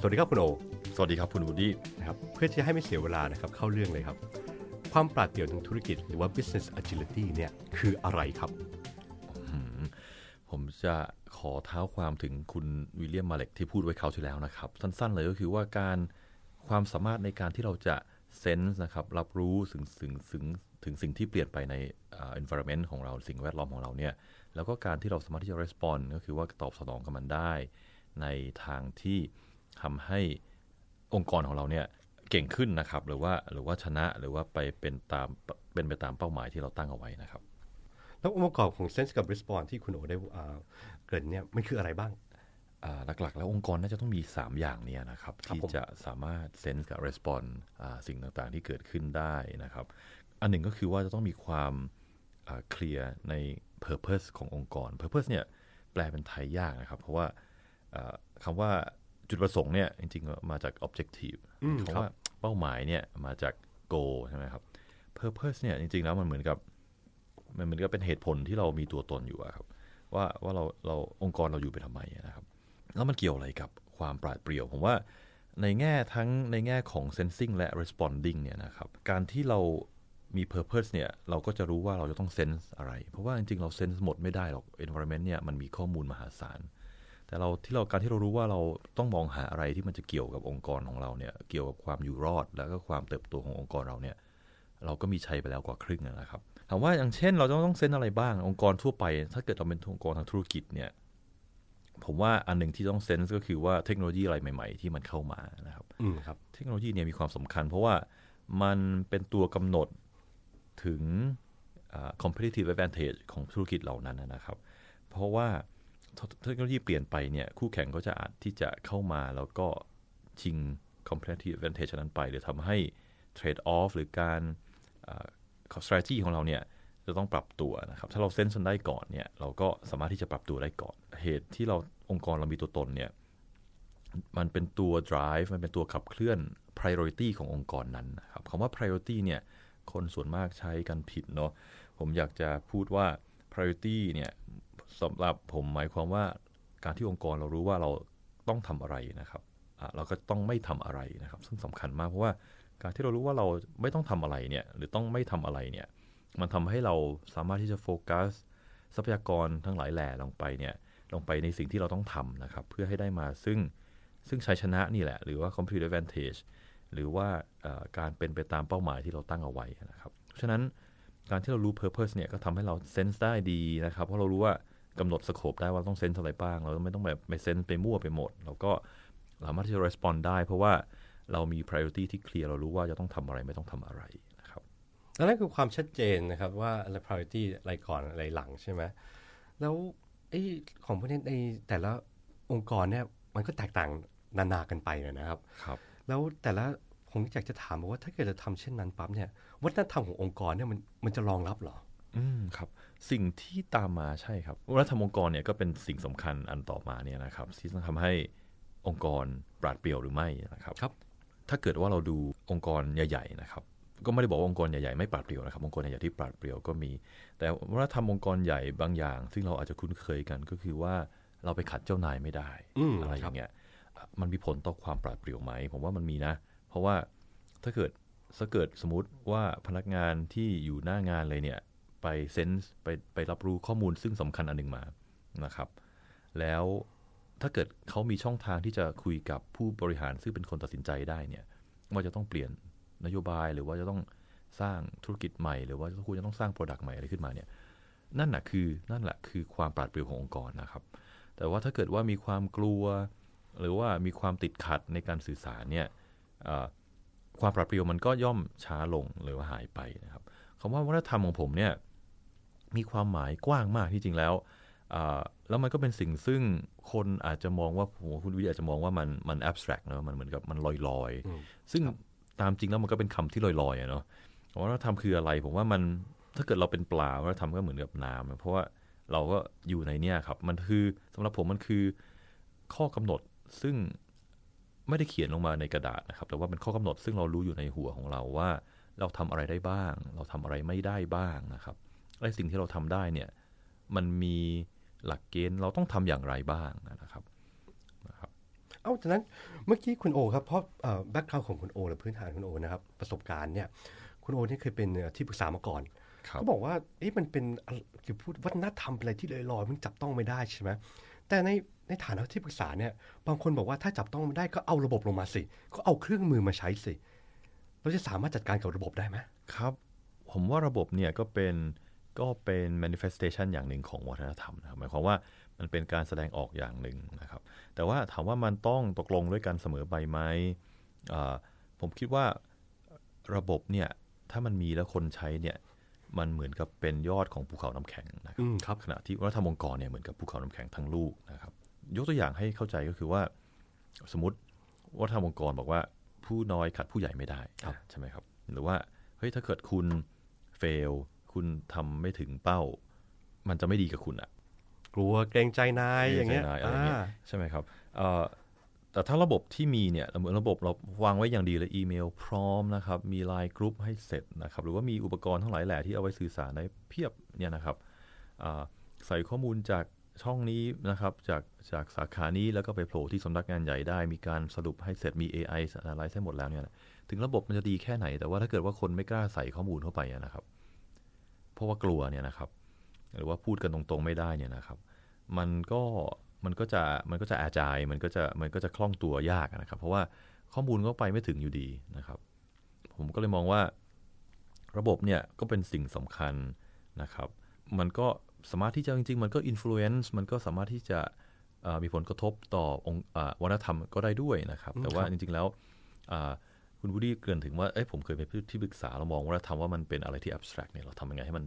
สวัสดีครับคุณโอ สวัสดีครับคุณวูดี้นะครับ เพื่อที่จะให้ไม่เสียเวลานะครับเข้าเรื่องเลยครับ ความปราดเปรียวทางธุรกิจ หรือว่า business agility เนี่ยคืออะไรครับ ผมจะขอเท้าความถึงคุณวิลเลียมมาเล็กที่พูดไว้คราวที่แล้วนะครับ สั้นๆเลยก็คือว่าการความสามารถในการที่เราจะเซนส์นะครับรับรู้ถึงถึงถึงถึงสิ่งที่เปลี่ยนไปในอ่า environment ของเราสิ่งแวดล้อมของเราเนี่ยแล้วก็การที่เราสามารถที่จะ respond ก็คือว่าตอบสนองกับมันได้ ในทางที่ทำให้องค์กรของเราเนี่ยเก่งขึ้นนะครับ หรือว่าหรือว่าชนะหรือว่าไปเป็นตามเป็นไปตามเป้าหมายที่เราตั้งเอาไว้นะครับ แล้วองค์ประกอบของ sense กับ response ที่คุณโอได้อ่าเกริ่นเนี่ยมันคืออะไรบ้างอ่าหลักๆ แล้วองค์กรน่าจะต้องมี 3 อย่างเนี้นะครับครับที่ผมจะสามารถ sense กับ respond อ่าสิ่งต่างๆที่เกิดขึ้นได้นะครับ อันหนึ่งก็คือว่าจะต้องมีความเคลียร์ใน purpose ขององค์กร purpose เนี่ยแปลเป็นไทยยากนะครับ เพราะว่าอ่า คำว่าจุดประสงค์เนี่ยจริงๆมาจาก objective อืมคำครับว่าเป้าหมายเนี่ยมาจาก goal ใช่ไหมครับ purpose เนี่ยจริงๆแล้วมันเหมือนกับ มันเหมือนกับเป็นเหตุผลที่เรามีตัวตนอยู่อะครับ ว่าว่าเราเราองค์กรเราอยู่ไปทำไมนะครับ แล้วมันเกี่ยวอะไรกับความปราดเปรียว ผมว่าในแง่ทั้งในแง่ของ sensing และ responding เนี่ยนะครับ การที่เรามี purpose เนี่ยเราก็จะรู้ว่าเราจะต้อง sense อะไร เพราะว่าจริงๆ เรา sense หมดไม่ได้หรอก environment เนี่ยมันมีข้อมูลมหาศาล แต่เราที่เราการที่เรารู้ว่าเราต้องมองหาอะไรที่มันจะเกี่ยวกับองค์กรของเราเนี่ยเกี่ยวกับความอยู่รอด แล้วก็ความเติบโตขององค์กรเราเนี่ยเราก็มีชัยไปแล้วกว่าครึ่งนะครับถามว่าอย่างเช่น เราจะต้องเซนอะไรบ้างองค์กรทั่วไป ถ้าเกิดเราเป็นองค์กรทางธุรกิจเนี่ยผมว่าอันหนึ่งที่ต้องเซนส์ก็คือว่าเทคโนโลยีอะไรใหม่ ๆ ที่มันเข้ามานะครับอืมครับ เทคโนโลยีเนี่ยมีความสำคัญ เพราะว่ามันเป็นตัวกำหนดถึงอ่า competitive advantage ของธุรกิจเหล่านั้นนะครับ เพราะว่า เทคโนโลยีเปลี่ยนไปเนี่ยคู่แข่งก็จะอาจที่จะเข้ามาแล้วก็ชิง competitive advantage นั้นไป หรือทำให้ trade off หรือการ strategy ของเราเนี่ยจะต้องปรับตัวนะครับ ถ้าเราเซนส์มันได้ก่อนเนี่ย เราก็สามารถที่จะปรับตัวได้ก่อน เหตุที่เราองค์กรเรามีตัวตนเนี่ย มันเป็นตัว drive มันเป็นตัวขับเคลื่อน priority ขององค์กรนั้นนะครับคำว่า priority เนี่ย คนส่วนมากใช้กันผิดเนาะ ผมอยากจะพูดว่า priority เนี่ย สำหรับผมหมายความว่าการที่องค์กรเรารู้ว่าเราต้องทำอะไรนะครับเราก็ต้องไม่ทำอะไรนะครับ ซึ่งสำคัญมากเพราะว่าการที่เรารู้ว่าเราไม่ต้องทำอะไรเนี่ยหรือต้องไม่ทำอะไรเนี่ยมันทำให้เราสามารถที่จะโฟกัส ทรัพยากรทั้งหลายแหล่ลงไปเนี่ยลงไปในสิ่งที่เราต้องทำนะครับ เพื่อให้ได้มาซึ่งซึ่งชัยชนะนี่แหละ หรือว่า competitive advantage หรือว่าการเป็นไปตามเป้าหมายที่เราตั้งเอาไว้นะครับ เพราะฉะนั้นการที่เรารู้ purpose เนี่ยก็ทำให้เรา sense ได้ดีนะครับ เพราะเรารู้ว่า กำหนดสโคปได้ว่าต้อง sense อะไรบ้าง เราไม่ต้องแบบไป sense ไปมั่วไปหมด เราก็สามารถที่จะ respond ได้ เพราะว่าเรามี priority ที่เคลียร์เรารู้ว่าจะต้องทำอะไรไม่ต้องทำอะไรนะครับดังนั้นคือความชัดเจนนะครับว่าอะไร priority อะไรก่อนอะไรหลังใช่ไหมแล้วไอ้ของพวกนี้ในแต่ละองค์กรเนี่ยมันก็แตกต่างนานากันไปนะครับครับ แล้วแต่ละผมอยากจะถามว่าถ้าเกิดจะทำเช่นนั้นปั๊บเนี่ยวัฒนธรรมขององค์กรเนี่ยมันมันจะรองรับเหรอ อืมครับสิ่งที่ตามมาใช่ครับวัฒนธรรมองค์กรเนี่ยก็เป็นสิ่งสำคัญอันต่อมาเนี่ยนะครับ ที่ต้องทำให้องค์กรปราดเปรียวหรือไม่นะครับครับ ถ้าเกิดว่าเราดูองค์กรใหญ่ๆนะครับก็ไม่ได้บอกว่าองค์กรใหญ่ๆไม่ปราดเปรียวนะครับองค์กรใหญ่ๆที่ปราดเปรียวก็มี แต่วัฒนธรรมองค์กรใหญ่บางอย่าง ซึ่งเราอาจจะคุ้นเคยกันก็คือว่าเราไปขัดเจ้านายไม่ได้อืมอะไรอย่างเงี้ยมันมีผลต่อความปราดเปรียวไหม ผมว่ามันมีนะ เพราะว่าถ้าเกิดถ้าเกิดสมมติว่าพนักงานที่อยู่หน้างานเลยเนี่ย ไปเซนส์ไปไปรับรู้ข้อมูลซึ่งสำคัญอันหนึ่งมานะครับ แล้วถ้าเกิดเขามีช่องทางที่จะคุยกับผู้บริหารซึ่งเป็นคนตัดสินใจได้เนี่ยว่าจะต้องเปลี่ยนนโยบายหรือว่าจะต้องสร้างธุรกิจใหม่ หรือว่าคุณจะต้องสร้างโปรดักต์ใหม่อะไรขึ้นมาเนี่ยนั่นแหะคือนั่นแหละคือความปราดเปรียวขององค์กรนะครับ แต่ว่าถ้าเกิดว่ามีความกลัว หรือว่ามีความติดขัดในการสื่อสารเนี่ยความปราดเปรียวมันก็ย่อมช้าลงหรือว่าหายไปนะครับคำว่าวัฒนธรรมของผมเนี่ย มีความหมายกว้างมากที่จริงแล้วอ่าแล้วมันก็เป็นสิ่งซึ่งคนอาจจะมองว่าผมว่าคุณวิทย์อาจจะมองว่ามันมัน abstract เนอะมันเหมือนกับมันลอยลอยๆอืมซึ่งตามจริงแล้วมันก็เป็นคำที่ลอยๆอะเนาะวัฒนธรรมคืออะไรผมว่ามันถ้าเกิดเราเป็นปลาวัฒนธรรมก็เหมือนกับน้ำอะเพราะว่าเราก็อยู่ในเนี่ยครับ มันคือสำหรับผมมันคือข้อกำหนดซึ่งไม่ได้เขียนลงมาในกระดาษนะครับ แต่ว่าเป็นข้อกำหนดซึ่งเรารู้อยู่ในหัวของเราว่า เราทำอะไรได้บ้าง เราทำอะไรไม่ได้บ้างนะครับ และสิ่งที่เราทำได้เนี่ยมันมีหลักเกณฑ์เราต้องทำอย่างไรบ้างนะครับเอ้าจากนั้นเมื่อกี้คุณโอครับเพราะแบ็กกราวของคุณโอหรือพื้นฐานคุณโอนะครับประสบการณ์เนี่ยคุณโอนี่เคยเป็นที่ปรึกษามาก่อนครับเขาบอกว่าเอ๊ะมันเป็นอะไรคือพูดวัฒนธรรมเป็นอะไรที่ลอยลอยๆมันจับต้องไม่ได้ใช่ไหมแต่ในในฐานะที่ปรึกษาเนี่ยบางคนบอกว่าถ้าจับต้องไม่ได้ก็เอาระบบลงมาสิ ก็เอาเครื่องมือมาใช้สิ เราจะสามารถจัดการกับระบบได้ไหมครับ ผมว่าระบบเนี่ยก็เป็น ก็เป็น manifestation อย่างหนึ่งของวัฒนธรรมนะครับหมายความว่ามันเป็นการแสดงออกอย่างหนึ่งนะครับ แต่ว่าถามว่ามันต้องตกลงด้วยกันเสมอไปไหมอ่าผมคิดว่าระบบเนี่ยถ้ามันมีแล้วคนใช้เนี่ยมันเหมือนกับเป็นยอดของภูเขาน้ำแข็งนะครับอืมครับขณะที่วัฒนธรรมองค์กรเนี่ยเหมือนกับภูเขาน้ำแข็งทั้งลูกนะครับยกตัวอย่างให้เข้าใจก็คือว่า สมมติวัฒนธรรมองค์กรบอกว่าผู้น้อยขัดผู้ใหญ่ไม่ได้ครับใช่ไหมครับ หรือว่าเฮ้ยถ้าเกิดคุณเฟล คุณทำไม่ถึงเป้า มันจะไม่ดีกับคุณอะกลัวเกรงใจนายอย่างเงี้ยใจนายอะไรเงี้ยอ่าใช่ไหมครับเอ่อแต่ถ้าระบบที่มีเนี่ยเหมือนระบบเราวางไว้อย่างดีเลยอีเมลพร้อมนะครับ มีไลน์กรุ๊ปให้เสร็จนะครับ หรือว่ามีอุปกรณ์ทั้งหลายแหล่ที่เอาไว้สื่อสารได้เพียบเนี่ยนะครับอ่าใส่ข้อมูลจากช่องนี้นะครับจากจากสาขานี้แล้วก็ไปโผล่ที่สำนักงานใหญ่ได้ มีการสรุปให้เสร็จมี AI อะไรให้หมดแล้วเนี่ยนะถึงระบบมันจะดีแค่ไหนแต่ว่าถ้าเกิดว่าคนไม่กล้าใส่ข้อมูลเข้าไปอะนะครับ เพราะว่ากลัวเนี่ยนะครับ หรือว่าพูดกันตรงๆไม่ได้เนี่ยนะครับ มันก็มันก็จะมันก็จะอาจายมันก็จะมันก็จะคล่องตัวยากนะครับ เพราะว่าข้อมูลก็ไปไม่ถึงอยู่ดีนะครับ ผมก็เลยมองว่าระบบเนี่ยก็เป็นสิ่งสำคัญนะครับ มันก็สามารถที่จะจริงๆ มันก็ influence มันก็สามารถที่จะเอ่อมีผลกระทบต่อองค์อ่าวัฒนธรรมก็ได้ด้วยนะครับ แต่ว่าจริงๆแล้วอ่า คุณวูดดี้เกริ่นถึงว่าเอ้ยผมเคยเป็นที่ปรึกษาเรามองวัฒนธรรมว่ามันเป็นอะไรที่ abstract เนี่ยเราทำยังไงให้มัน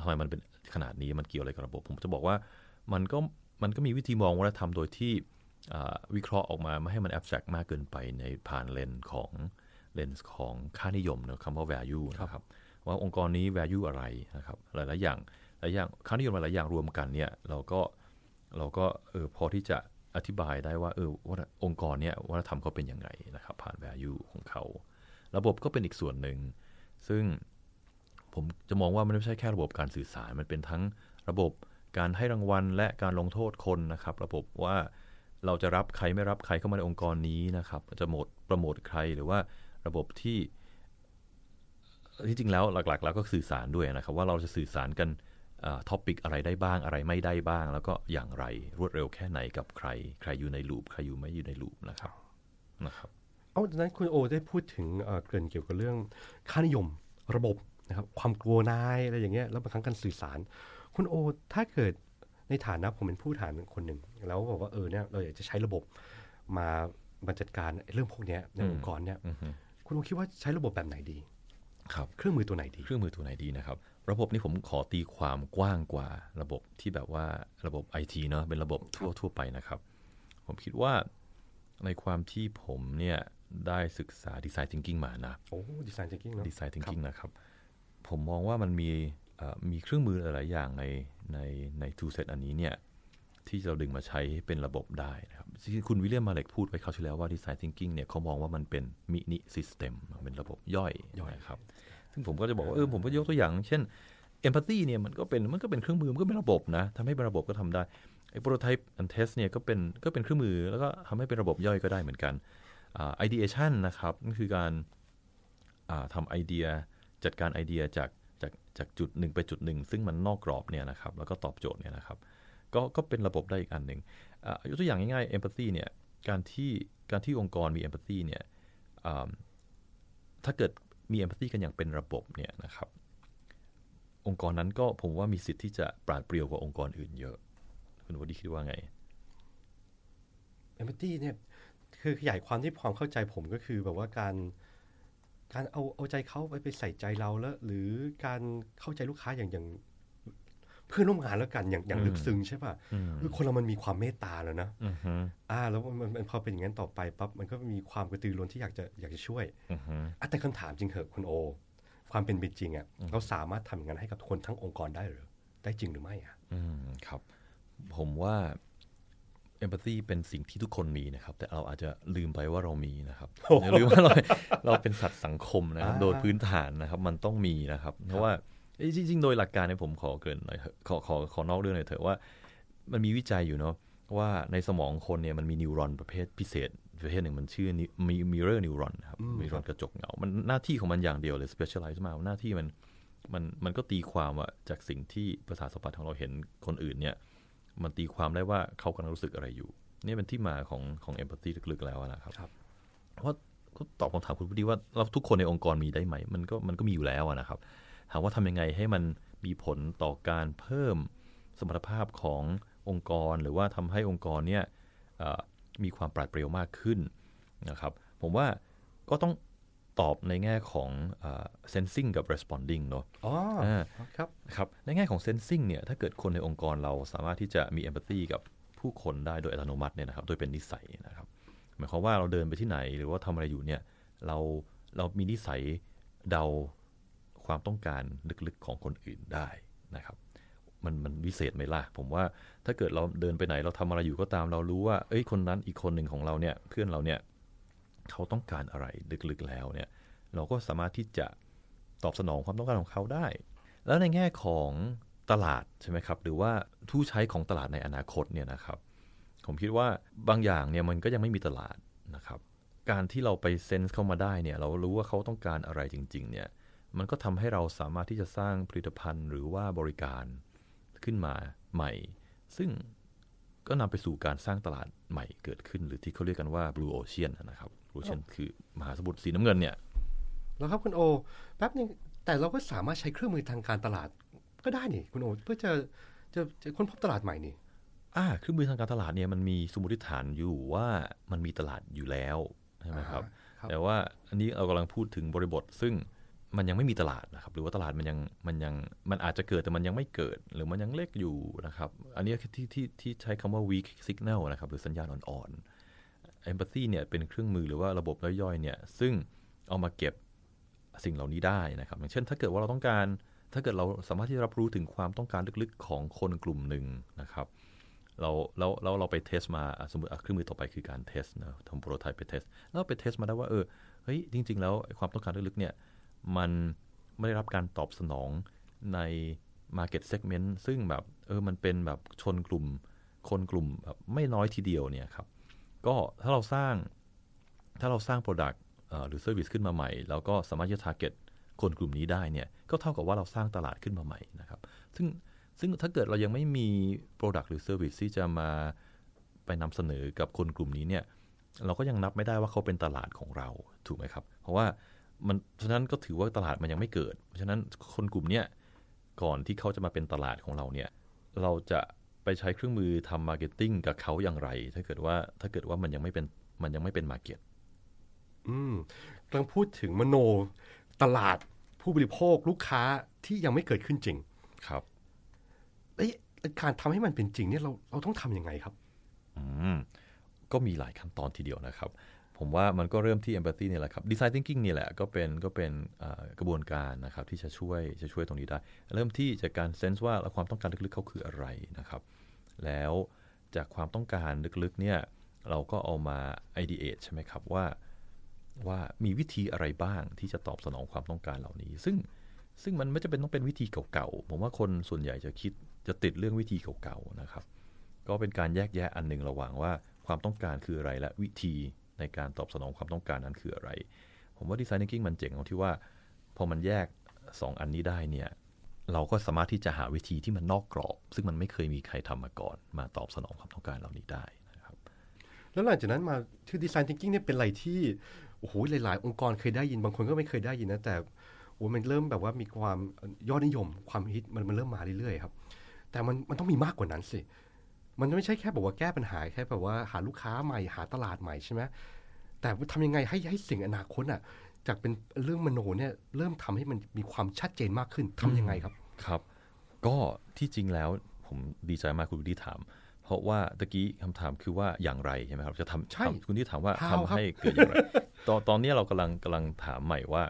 ทำไมมันเป็นขนาดนี้มันเกี่ยวอะไรกับระบบ ผมจะบอกว่ามันก็มันก็มีวิธีมองวัฒนธรรมโดยที่อ่าวิเคราะห์ออกมาไม่ให้มัน abstract มากเกินไปในผ่านเลนส์ของเลนส์ของค่านิยมเนอะคำว่า value นะครับว่าองค์กรนี้ value อะไรนะครับหลายๆอย่างหลายอย่างค่านิยมหลายๆอย่างรวมกันเนี่ยเราก็เราก็เออพอที่จะ อธิบายได้ว่าเออวัฒนองค์กรเนี่ยวัฒนธรรมเขาเป็นยังไงนะครับผ่าน value ของเขา ระบบก็เป็นอีกส่วนหนึ่ง ซึ่งผมจะมองว่ามันไม่ใช่แค่ระบบการสื่อสาร มันเป็นทั้งระบบการให้รางวัลและการลงโทษคนนะครับ ระบบว่าเราจะรับใครไม่รับใครเข้ามาในองค์กรนี้นะครับ จะ promote promote ใครหรือว่าระบบที่ที่จริงแล้วหลักๆ แล้วก็สื่อสารด้วยนะครับ ว่าเราจะสื่อสารกัน topic อะไรได้บ้างอะไรไม่ได้บ้าง แล้วก็อย่างไรรวดเร็วแค่ไหนกับใคร ใครอยู่ใน loop ใครอยู่ไม่อยู่ใน loop นะครับนะครับเอาดังนั้นคุณโอได้พูดถึงเอ่อเกริ่นเกี่ยวกับเรื่องค่านิยมระบบนะครับความกลัวนายอะไรอย่างเงี้ยแล้วบางครั้งการสื่อสาร คุณโอถ้าเกิดในฐานะผมเป็นผู้ฐานคนหนึ่งแล้วบอกว่าเออเนี่ยเราอยากจะใช้ระบบมามาจัดการเรื่องพวกเนี้ยในองค์กรเนี่ยอือฮึคุณโอคิดว่าใช้ระบบแบบไหนดีครับเครื่องมือตัวไหนดี เครื่องมือตัวไหนดีนะครับ ระบบนี้ผมขอตีความกว้างกว่าระบบที่แบบว่าระบบไอทีเนาะเป็นระบบทั่วทั่วไปนะครับ ผมคิดว่าในความที่ผมเนี่ยได้ศึกษาดีไซน์ thinking มานะโอ้ดีไซน์ thinking เนอะดีไซน์ thinking นะครับ ผมมองว่ามันมีเอ่อมีเครื่องมือหลายๆอย่างในในใน tool set อันนี้เนี่ยที่เราดึงมาใช้ให้เป็นระบบได้นะครับที่คุณวิลเลียมมาเล็กพูดไว้คราวที่แล้วว่าดีไซน์ thinking เนี่ยเขามองว่ามันเป็นมินิ system เป็นระบบย่อยย่อยนะครับ ซึ่งผมก็จะบอกว่าเออผมก็ยกตัวอย่าง เช่น empathy เนี่ยมันก็เป็นมันก็เป็นเครื่องมือมันก็เป็นระบบนะทำให้เป็นระบบก็ทำได้ไอ้ prototype and test เนี่ยก็เป็นก็เป็นเครื่องมือแล้วก็ทำให้เป็นระบบย่อยก็ได้เหมือนกันอ่า ideation นะครับนั่นคือการอ่าทำไอเดียจัดการไอเดียจากจากจากจุดหนึ่งไปจุดหนึ่งซึ่งมันนอกกรอบเนี่ยนะครับแล้วก็ตอบโจทย์เนี่ยนะครับก็ก็เป็นระบบได้อีกอันหนึ่งอ่ายกตัวอย่างง่ายๆ empathy เนี่ยการที่การที่องค์กรมี empathy เนี่ยอ่าถ้าเกิด มีเอมพัตตีกันอย่างเป็นระบบเนี่ยนะครับ องค์กรนั้นก็ผมว่ามีสิทธิ์ที่จะปราดเปรียวกว่าองค์กรอื่นเยอะ คุณวดีคิดว่าไงเอมพัตตี้เนี่ยคือขยายความที่ความเข้าใจผมก็คือแบบว่าการการเอาเอาใจเขาไปไปใส่ใจเราแล้ว หรือการเข้าใจลูกค้าอย่างอย่าง พื่อนร่วมงานแล้วกันอย่างอย่างอืมลึกซึ้งใช่ป่ะอืมคือคนเรามันมีความเมตตาแล้วนะอือฮึอ่า แล้วมันมันพอเป็นอย่างนั้นต่อไปปั๊บมันก็มีความกระตือรือร้นที่อยากจะอยากจะช่วยอือฮึอะแต่คำถามจริงเหอะคุณโอ ความเป็นเป็นจริงอะเราสามารถทำอย่างนั้นให้กับคนทั้งองค์กรได้หรือได้จริงหรือไม่อะอืมครับ ผมว่า empathy เป็นสิ่งที่ทุกคนมีนะครับ แต่เราอาจจะลืมไปว่าเรามีนะครับอย่าลืมว่าเราเราเป็นสัตว์สังคมนะครับอ่าโดยพื้นฐานนะครับ มันต้องมีนะครับ เพราะว่าเอ้ย จริง ๆ โดยหลักการเนี่ยผมขอเกริ่นหน่อยเถอะขอขอขอนอกเรื่องหน่อยเถอะว่า มันมีวิจัยอยู่เนาะว่าในสมองคนเนี่ยมันมี neuron ประเภทพิเศษประเภทหนึ่งมันชื่อมี mirror neuron ครับ neuron กระจกเงา มันหน้าที่ของมันอย่างเดียวเลย specialize มากหน้าที่มันมันมันก็ตีความว่าจากสิ่งที่ประสาทสัมผัสของเราเห็นคนอื่นเนี่ย มันตีความได้ว่าเขากำลังรู้สึกอะไรอยู่ นี่เป็นที่มาของของเอมพัตตีลึกๆแล้วนะครับครับเพราะก็ตอบคำถามคุณพอดีว่าเราทุกคนในองค์กรมีได้ไหม มันก็มันก็มีอยู่แล้วนะครับ ถามว่าทำยังไงให้มันมีผลต่อการเพิ่มสมรรถภาพขององค์กร หรือว่าทำให้องค์กรเนี่ยมีความปราดเปรียวมากขึ้นนะครับ ผมว่าก็ต้องตอบในแง่ของ sensing กับ responding เนาะอ๋อครับครับ ในแง่ของ sensing เนี่ย ถ้าเกิดคนในองค์กรเราสามารถที่จะมี empathy กับผู้คนได้โดยอัตโนมัติเนี่ยนะครับ โดยเป็นนิสัยนะครับ หมายความว่าเราเดินไปที่ไหนหรือว่าทำอะไรอยู่เนี่ย เราเรามีนิสัยเดา ความต้องการลึกๆของคนอื่นได้นะครับ มันมันวิเศษไหมล่ะ ผมว่าถ้าเกิดเราเดินไปไหนเราทำอะไรอยู่ก็ตามเรารู้ว่า เอ้ยคนนั้นอีกคนหนึ่งของเราเนี่ยเพื่อนเราเนี่ยเขาต้องการอะไรลึกๆแล้วเนี่ยเราก็สามารถที่จะตอบสนองความต้องการของเขาได้ แล้วในแง่ของตลาดใช่ไหมครับ หรือว่าผู้ใช้ของตลาดในอนาคตเนี่ยนะครับ ผมคิดว่าบางอย่างเนี่ยมันก็ยังไม่มีตลาดนะครับ การที่เราไปเซนส์เข้ามาได้เนี่ยเรารู้ว่าเขาต้องการอะไรจริง ๆ เนี่ย มันก็ทำให้เราสามารถที่จะสร้างผลิตภัณฑ์หรือว่าบริการขึ้นมาใหม่ ซึ่งก็นำไปสู่การสร้างตลาดใหม่เกิดขึ้น หรือที่เขาเรียกกันว่า blue ocean นะครับ blue ocean คือมหาสมุทรสีน้ำเงินเนี่ยแล้วครับคุณโอแป๊บนึงแต่เราก็สามารถใช้เครื่องมือทางการตลาดก็ได้นี่คุณโอเพื่อจะจะจะค้นพบตลาดใหม่นี่อ่าเครื่องมือทางการตลาดเนี่ยมันมีสมมติฐานอยู่ว่ามันมีตลาดอยู่แล้วใช่ไหมครับ แต่ว่าอันนี้เรากำลังพูดถึงบริบทซึ่ง มันยังไม่มีตลาดนะครับ หรือว่าตลาดมันยังมันยังมันอาจจะเกิดแต่มันยังไม่เกิด หรือมันยังเล็กอยู่นะครับ อันนี้ที่ที่ที่ใช้คำว่า weak signal นะครับ หรือสัญญาณอ่อนๆ empathy เนี่ยเป็นเครื่องมือหรือว่าระบบย่อยๆเนี่ยซึ่งเอามาเก็บสิ่งเหล่านี้ได้นะครับ อย่างเช่น ถ้าเกิดว่าเราต้องการ ถ้าเกิดเราสามารถที่จะรับรู้ถึงความต้องการลึกๆของคนกลุ่มหนึ่งนะครับเราแล้วแล้วเราไป test มาสมมติเครื่องมือต่อไปคือการ test นะทำ prototype ไป test แล้วไป test มาได้ว่าเออเฮ้ยจริง ๆ แล้วความต้องการลึกๆเนี่ย มันไม่ได้รับการตอบสนองใน Market Segment ซึ่งแบบเออมันเป็นแบบชนกลุ่มคนกลุ่มแบบไม่น้อยทีเดียวเนี่ยครับ ก็ถ้าเราสร้างถ้าเราสร้าง Product หรือ Service ขึ้นมาใหม่ แล้วก็สามารถจะ target คนกลุ่มนี้ได้เนี่ยก็เท่ากับว่าเราสร้างตลาดขึ้นมาใหม่นะครับ ซึ่งซึ่งถ้าเกิดเรายังไม่มี Product หรือ Service ที่จะมาไปนำเสนอกับคนกลุ่มนี้เนี่ยเราก็ยังนับไม่ได้ว่าเขาเป็นตลาดของเราถูกไหมครับ เพราะว่า มันฉะนั้นก็ถือว่าตลาดมันยังไม่เกิด เพราะฉะนั้นคนกลุ่มเนี้ยก่อนที่เขาจะมาเป็นตลาดของเราเนี่ยเราจะไปใช้เครื่องมือทำ marketing กับเขาอย่างไร ถ้าเกิดว่าถ้าเกิดว่ามันยังไม่เป็นมันยังไม่เป็น marketอืมกำลังพูดถึงมโนตลาดผู้บริโภคลูกค้าที่ยังไม่เกิดขึ้นจริงครับเอ้การทำให้มันเป็นจริงเนี่ยเราเราต้องทำยังไงครับ อืมก็มีหลายขั้นตอนทีเดียวนะครับ ผมว่ามันก็เริ่มที่ empathy นี่แหละครับ design thinking นี่แหละก็เป็นก็เป็นกระบวนการนะครับที่จะช่วยจะช่วยตรงนี้ได้ เริ่มที่จากการ sense ว่าความต้องการลึกๆเขาคืออะไรนะครับ แล้วจากความต้องการลึกๆเนี่ยเราก็เอามา ideate ใช่ไหมครับว่าว่ามีวิธีอะไรบ้างที่จะตอบสนองความต้องการเหล่านี้ ซึ่งซึ่งมันไม่จำเป็นต้องเป็นวิธีเก่าๆ ผมว่าคนส่วนใหญ่จะคิดจะติดเรื่องวิธีเก่าๆนะครับ ก็เป็นการแยกแยะอันหนึ่งระหว่างว่าความต้องการคืออะไรและวิธี ในการตอบสนองความต้องการนั้นคืออะไร ผมว่าดีไซน์ thinking มันเจ๋งตรงที่ว่า พอมันแยก 2 อันนี้ได้เนี่ยเราก็สามารถที่จะหาวิธีที่มันนอกกรอบ ซึ่งมันไม่เคยมีใครทำมาก่อน มาตอบสนองความต้องการเหล่านี้ได้นะครับแล้วหลังจากนั้นมาคือดีไซน์ thinking เนี่ยเป็นอะไรที่โอ้โหหลาย ๆ องค์กรเคยได้ยินบางคนก็ไม่เคยได้ยินนะแต่โอ้มันเริ่มแบบว่ามีความยอดนิยมความฮิตมันมันเริ่มมาเรื่อยๆครับแต่มันมันต้องมีมากกว่านั้นสิ มันไม่ใช่แค่บอกว่าแก้ปัญหาแค่แบบว่าหาลูกค้าใหม่หาตลาดใหม่ใช่ไหมแต่ทำยังไงให้ให้สิ่งอนาคตอะจากเป็นเรื่องมโนเนี่ยเริ่มทำให้มันมีความชัดเจนมากขึ้นทำยังไงครับ ครับ ก็ที่จริงแล้วผมดีใจมากคุณดีถาม เพราะว่าตะกี้คำถามคือว่าอย่างไรใช่ไหมครับจะทำใช่คุณที่ถามว่า How ทำให้เกิดอย่างไร ตอนตอนนี้เรากำลังกำลังถามใหม่ว่า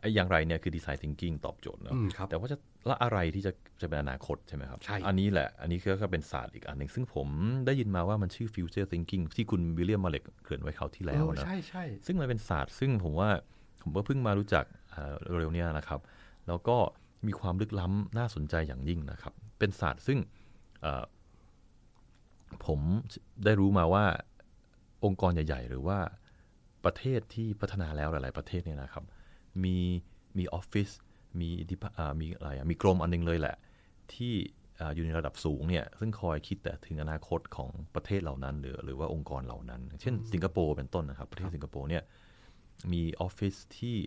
ไอ้อย่างไรเนี่ยคือดีไซน์ thinking ตอบโจทย์เนาะอืมครับแต่ว่าจะ ละอะไรที่จะจะเป็นอนาคตใช่ไหมครับ ใช่ อันนี้แหละ อันนี้ก็เป็นศาสตร์อีกอันหนึ่ง ซึ่งผมได้ยินมาว่ามันชื่อ future thinking ที่คุณวิลเลียมมาเล็กเกริ่นไว้คราวที่แล้วเออนะ ใช่ใช่ซึ่งมันเป็นศาสตร์ ซึ่งผมว่าผมก็เพิ่งมารู้จักเอ่อเร็วๆเนี้นะครับ แล้วก็มีความลึกล้ำน่าสนใจอย่างยิ่งนะครับ เป็นศาสตร์ซึ่งเอ่อผมได้รู้มาว่าองค์กรใหญ่ ๆ หรือว่าประเทศที่พัฒนาแล้วหลาย ๆ ประเทศเนี่ยนะครับ มีมีออฟฟิศ มีมีอะไรมีกรมอันนึงเลยแหละ ที่อยู่ในระดับสูงเนี่ยซึ่งคอยคิดแต่ถึงอนาคตของประเทศเหล่านั้น หรือหรือว่าองค์กรเหล่านั้น เช่น สิงคโปร์เป็นต้นนะครับ ประเทศสิงคโปร์เนี่ยมีออฟฟิศที่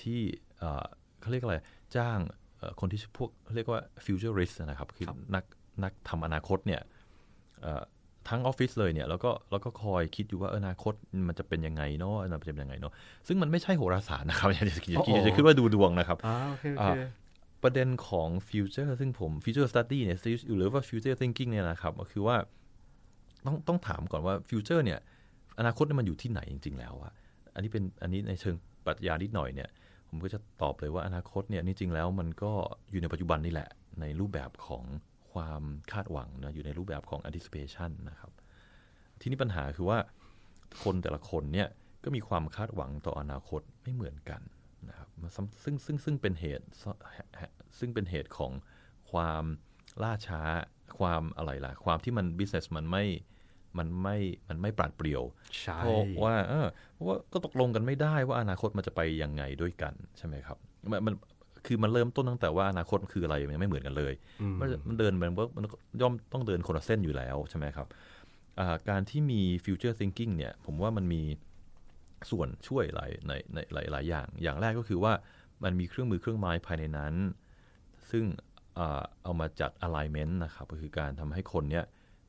ที่เขาเรียกอะไรจ้างคนที่พวกเรียกว่า futurist นะครับคือนักนักทำอนาคตเนี่ย ทั้งออฟฟิศเลยเนี่ยแล้วก็แล้วก็คอยคิดอยู่ว่าอนาคตมันจะเป็นยังไงเนาะมันจะเป็นยังไงเนาะซึ่งมันไม่ใช่โหราศาสตร์นะครับอย่าอย่าจะคิดว่าดูดวงนะครับประเด็นของ future ซึ่งผม future study เนี่ยหรือว่า future thinking เนี่ยนะครับก็คือว่าต้องต้องถามก่อนว่า future เนี่ยอนาคตมันอยู่ที่ไหนจริง ๆ แล้วอะอันนี้เป็นอันนี้ในเชิงปรัชญานิดหน่อยเนี่ย ผมก็จะตอบเลยว่าอนาคตเนี่ยนี่จริงแล้วมันก็อยู่ในปัจจุบันนี่แหละ ในรูปแบบของ ความคาดหวังนะอยู่ในรูปแบบของ anticipation นะครับ ทีนี้ปัญหาคือว่าคนแต่ละคนเนี่ยก็มีความคาดหวังต่ออนาคตไม่เหมือนกันนะครับซึ่งซึ่งซึ่งเป็นเหตุซึ่งเป็นเหตุของความล่าช้าความอะไรล่ะ ความที่มัน business มันไม่มันไม่มันไม่ปราดเปรียวเพราะว่าเออเพราะว่าก็ตกลงกันไม่ได้ว่าอนาคตมันจะไปยังไงด้วยกันใช่ไหมครับมัน คือมันเริ่มต้นตั้งแต่ว่าอนาคตคืออะไรมันไม่เหมือนกันเลยมันเดินมันมันย่อมต้องเดินคนละเส้นอยู่แล้วใช่ไหมครับการที่มี future thinking เนี่ย ผมว่ามันมีส่วนช่วยหลายในในหลายหลายอย่าง อย่างแรกก็คือว่ามันมีเครื่องมือเครื่องไม้ภายในนั้น ซึ่งเอามาจัด alignment นะครับ ก็คือการทำให้คนเนี่ย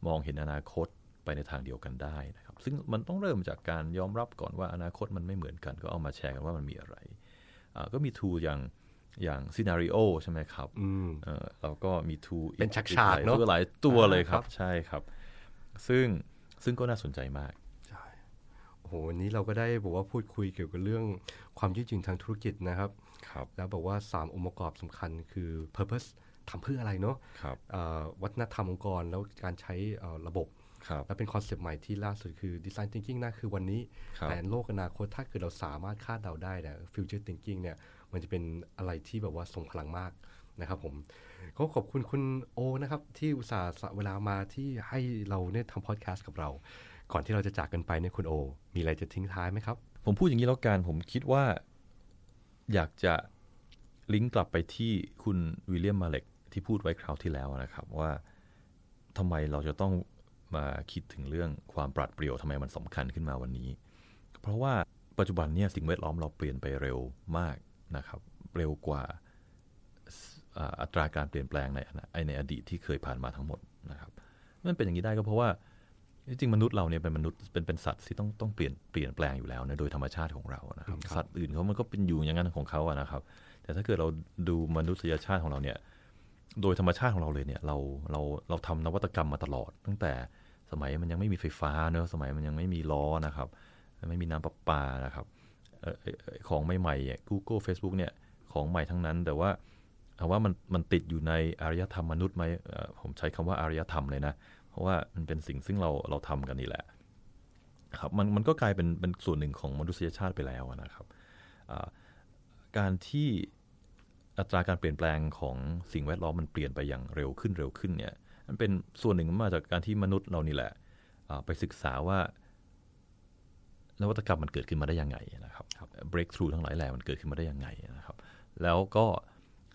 มองเห็นอนาคตไปในทางเดียวกันได้นะครับ ซึ่งมันต้องเริ่มจากการยอมรับก่อนว่าอนาคตมันไม่เหมือนกัน ก็เอามาแชร์กันว่ามันมีอะไร ก็มีทูอย่าง อย่างซีนารีโอใช่ไหมครับเราก็มีทูเป็นชักชาเนาะหลายตัวเลยครับ ใช่ครับ ซึ่งซึ่งก็น่าสนใจมากใช่โอ้โหวันนี้เราก็ได้บอกว่าพูดคุยเกี่ยวกับเรื่องความยืดหยุ่นทางธุรกิจนะครับครับ แล้วบอกว่า 3 องค์ประกอบสำคัญคือ purpose ทำเพื่ออะไรเนาะครับวัฒนธรรมองค์กรแล้วการใช้ระบบแล้วเป็น concept ใหม่ที่ล่าสุดคือ design thinking น่าคือวันนี้ แต่โลกอนาคตถ้าเกิดเราสามารถคาดเดาได้เนี่ย future thinking เนี่ย มันจะเป็นอะไรที่แบบว่าทรงพลังมากนะครับผมก็ขอบคุณคุณโอนะครับ ที่อุตส่าห์เวลามาที่ให้เราเนี่ยทำพอดแคสต์กับเรา ก่อนที่เราจะจากกันไปเนี่ยคุณโอ มีอะไรจะทิ้งท้ายไหมครับ ผมพูดอย่างนี้แล้วกันผมคิดว่าอยากจะลิงก์กลับไปที่คุณวิลเลียมมาเล็กที่พูดไว้คราวที่แล้วนะครับ ว่าทำไมเราจะต้องมาคิดถึงเรื่องความปราดเปรียวทำไมมันสำคัญขึ้นมาวันนี้ เพราะว่าปัจจุบันเนี่ยสิ่งแวดล้อมเราเปลี่ยนไปเร็วมาก นะครับเร็วกว่าอัตราการเปลี่ยนแปลงในในอดีตที่เคยผ่านมาทั้งหมดนะครับมันเป็นอย่างนี้ได้ก็เพราะว่าจริงมนุษย์เราเนี่ยเป็นมนุษย์เป็นเป็นสัตว์ที่ต้องต้องเปลี่ยนเปลี่ยนแปลงอยู่แล้วนะโดยธรรมชาติของเรานะครับ สัตว์อื่นเขามันก็เป็นอยู่อย่างนั้นของเขาอะนะครับ แต่ถ้าเกิดเราดูมนุษยชาติของเราเนี่ยโดยธรรมชาติของเราเลยเนี่ยเราเราเราทำนวัตกรรมมาตลอด ตั้งแต่สมัยมันยังไม่มีไฟฟ้าเนอะสมัยมันยังไม่มีล้อนะครับ ไม่มีน้ำประปานะครับ ของใหม่ๆ Google Facebook เนี่ยของใหม่ทั้งนั้น แต่ว่าเอาว่ามันมันติดอยู่ในอารยธรรมมนุษย์ไหมผมใช้คำว่าอารยธรรมเลยนะ เพราะว่ามันเป็นสิ่งซึ่งเราเราทำกันนี่แหละครับมันมันก็กลายเป็นเป็นส่วนหนึ่งของมนุษยชาติไปแล้วนะครับการที่อัตราการเปลี่ยนแปลงของสิ่งแวดล้อมมันเปลี่ยนไปอย่างเร็วขึ้นเร็วขึ้นเนี่ยมันเป็นส่วนหนึ่งมาจากการที่มนุษย์เรานี่แหละไปศึกษาว่านวัตกรรมมันเกิดขึ้นมาได้ยังไงนะครับ breakthrough ทั้งหลายแหล่มันเกิดขึ้นมาได้ยังไงนะครับ แล้วก็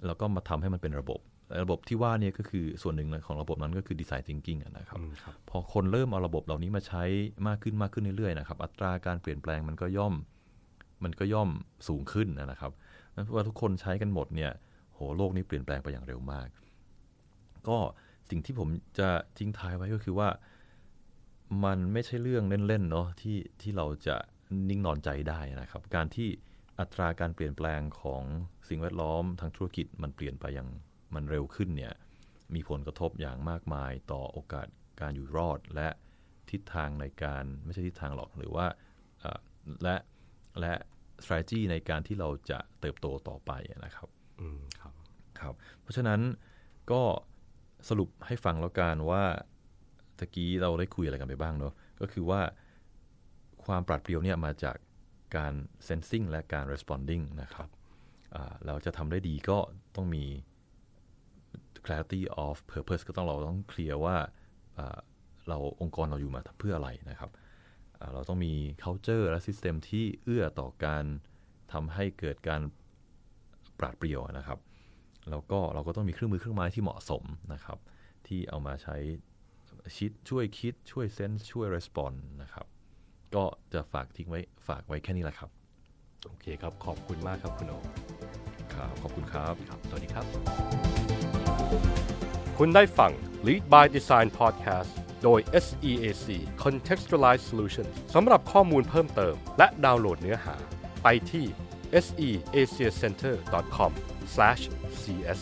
เราก็มาทำให้มันเป็นระบบ ระบบที่ว่านี่ก็คือส่วนหนึ่งของระบบนั้นก็คือ design thinking นะครับพอคนเริ่มเอาระบบเหล่านี้มาใช้มากขึ้นมากขึ้นเรื่อยๆนะครับ อัตราการเปลี่ยนแปลงมันก็ย่อมมันก็ย่อมสูงขึ้นนะครับเพราะว่าทุกคนใช้กันหมดเนี่ย โหโลกนี้เปลี่ยนแปลงไปอย่างเร็วมาก ก็สิ่งที่ผมจะทิ้งท้ายไว้ก็คือว่า มันไม่ใช่เรื่องเล่นๆเนาะที่ที่เราจะ นิ่งนอนใจได้นะครับ การที่อัตราการเปลี่ยนแปลงของสิ่งแวดล้อมทางธุรกิจมันเปลี่ยนไปอย่างมันเร็วขึ้นเนี่ยมีผลกระทบอย่างมากมายต่อโอกาสการอยู่รอด และทิศทางในการไม่ใช่ทิศทางหรอกหรือว่าและและ strategy ในการที่เราจะเติบโตต่อไปนะครับอืมครับครับเพราะฉะนั้นก็สรุปให้ฟังแล้วกันว่าตะกี้เราได้คุยอะไรกันไปบ้างเนาะก็คือว่า ความปราดเปรียวเนี่ยมาจากการ sensing และการ responding นะครับเราจะทำได้ดีก็ต้องมี clarity of purpose ก็ต้องเราต้องเคลียร์ว่าเราองค์กรเราอยู่มาเพื่ออะไรนะครับ เราต้องมี culture และ system ที่เอื้อต่อการทำให้เกิดการปราดเปรียวนะครับ แล้วก็เราก็ต้องมีเครื่องมือเครื่องไม้ที่เหมาะสมนะครับ ที่เอามาใช้ชิดช่วยคิดช่วยเซนส์ช่วยรีสปอนนะครับ ก็จะฝากทิ้งไว้ฝากไว้แค่นี้แหละครับ โอเคครับ ขอบคุณมากครับคุณโอครับขอบคุณครับครับ สวัสดีครับ คุณได้ฟัง Lead by Design Podcast โดย SEAC Contextualized Solutions สำหรับข้อมูลเพิ่มเติม และดาวน์โหลดเนื้อหา ไปที่ seasiacenter.com/cs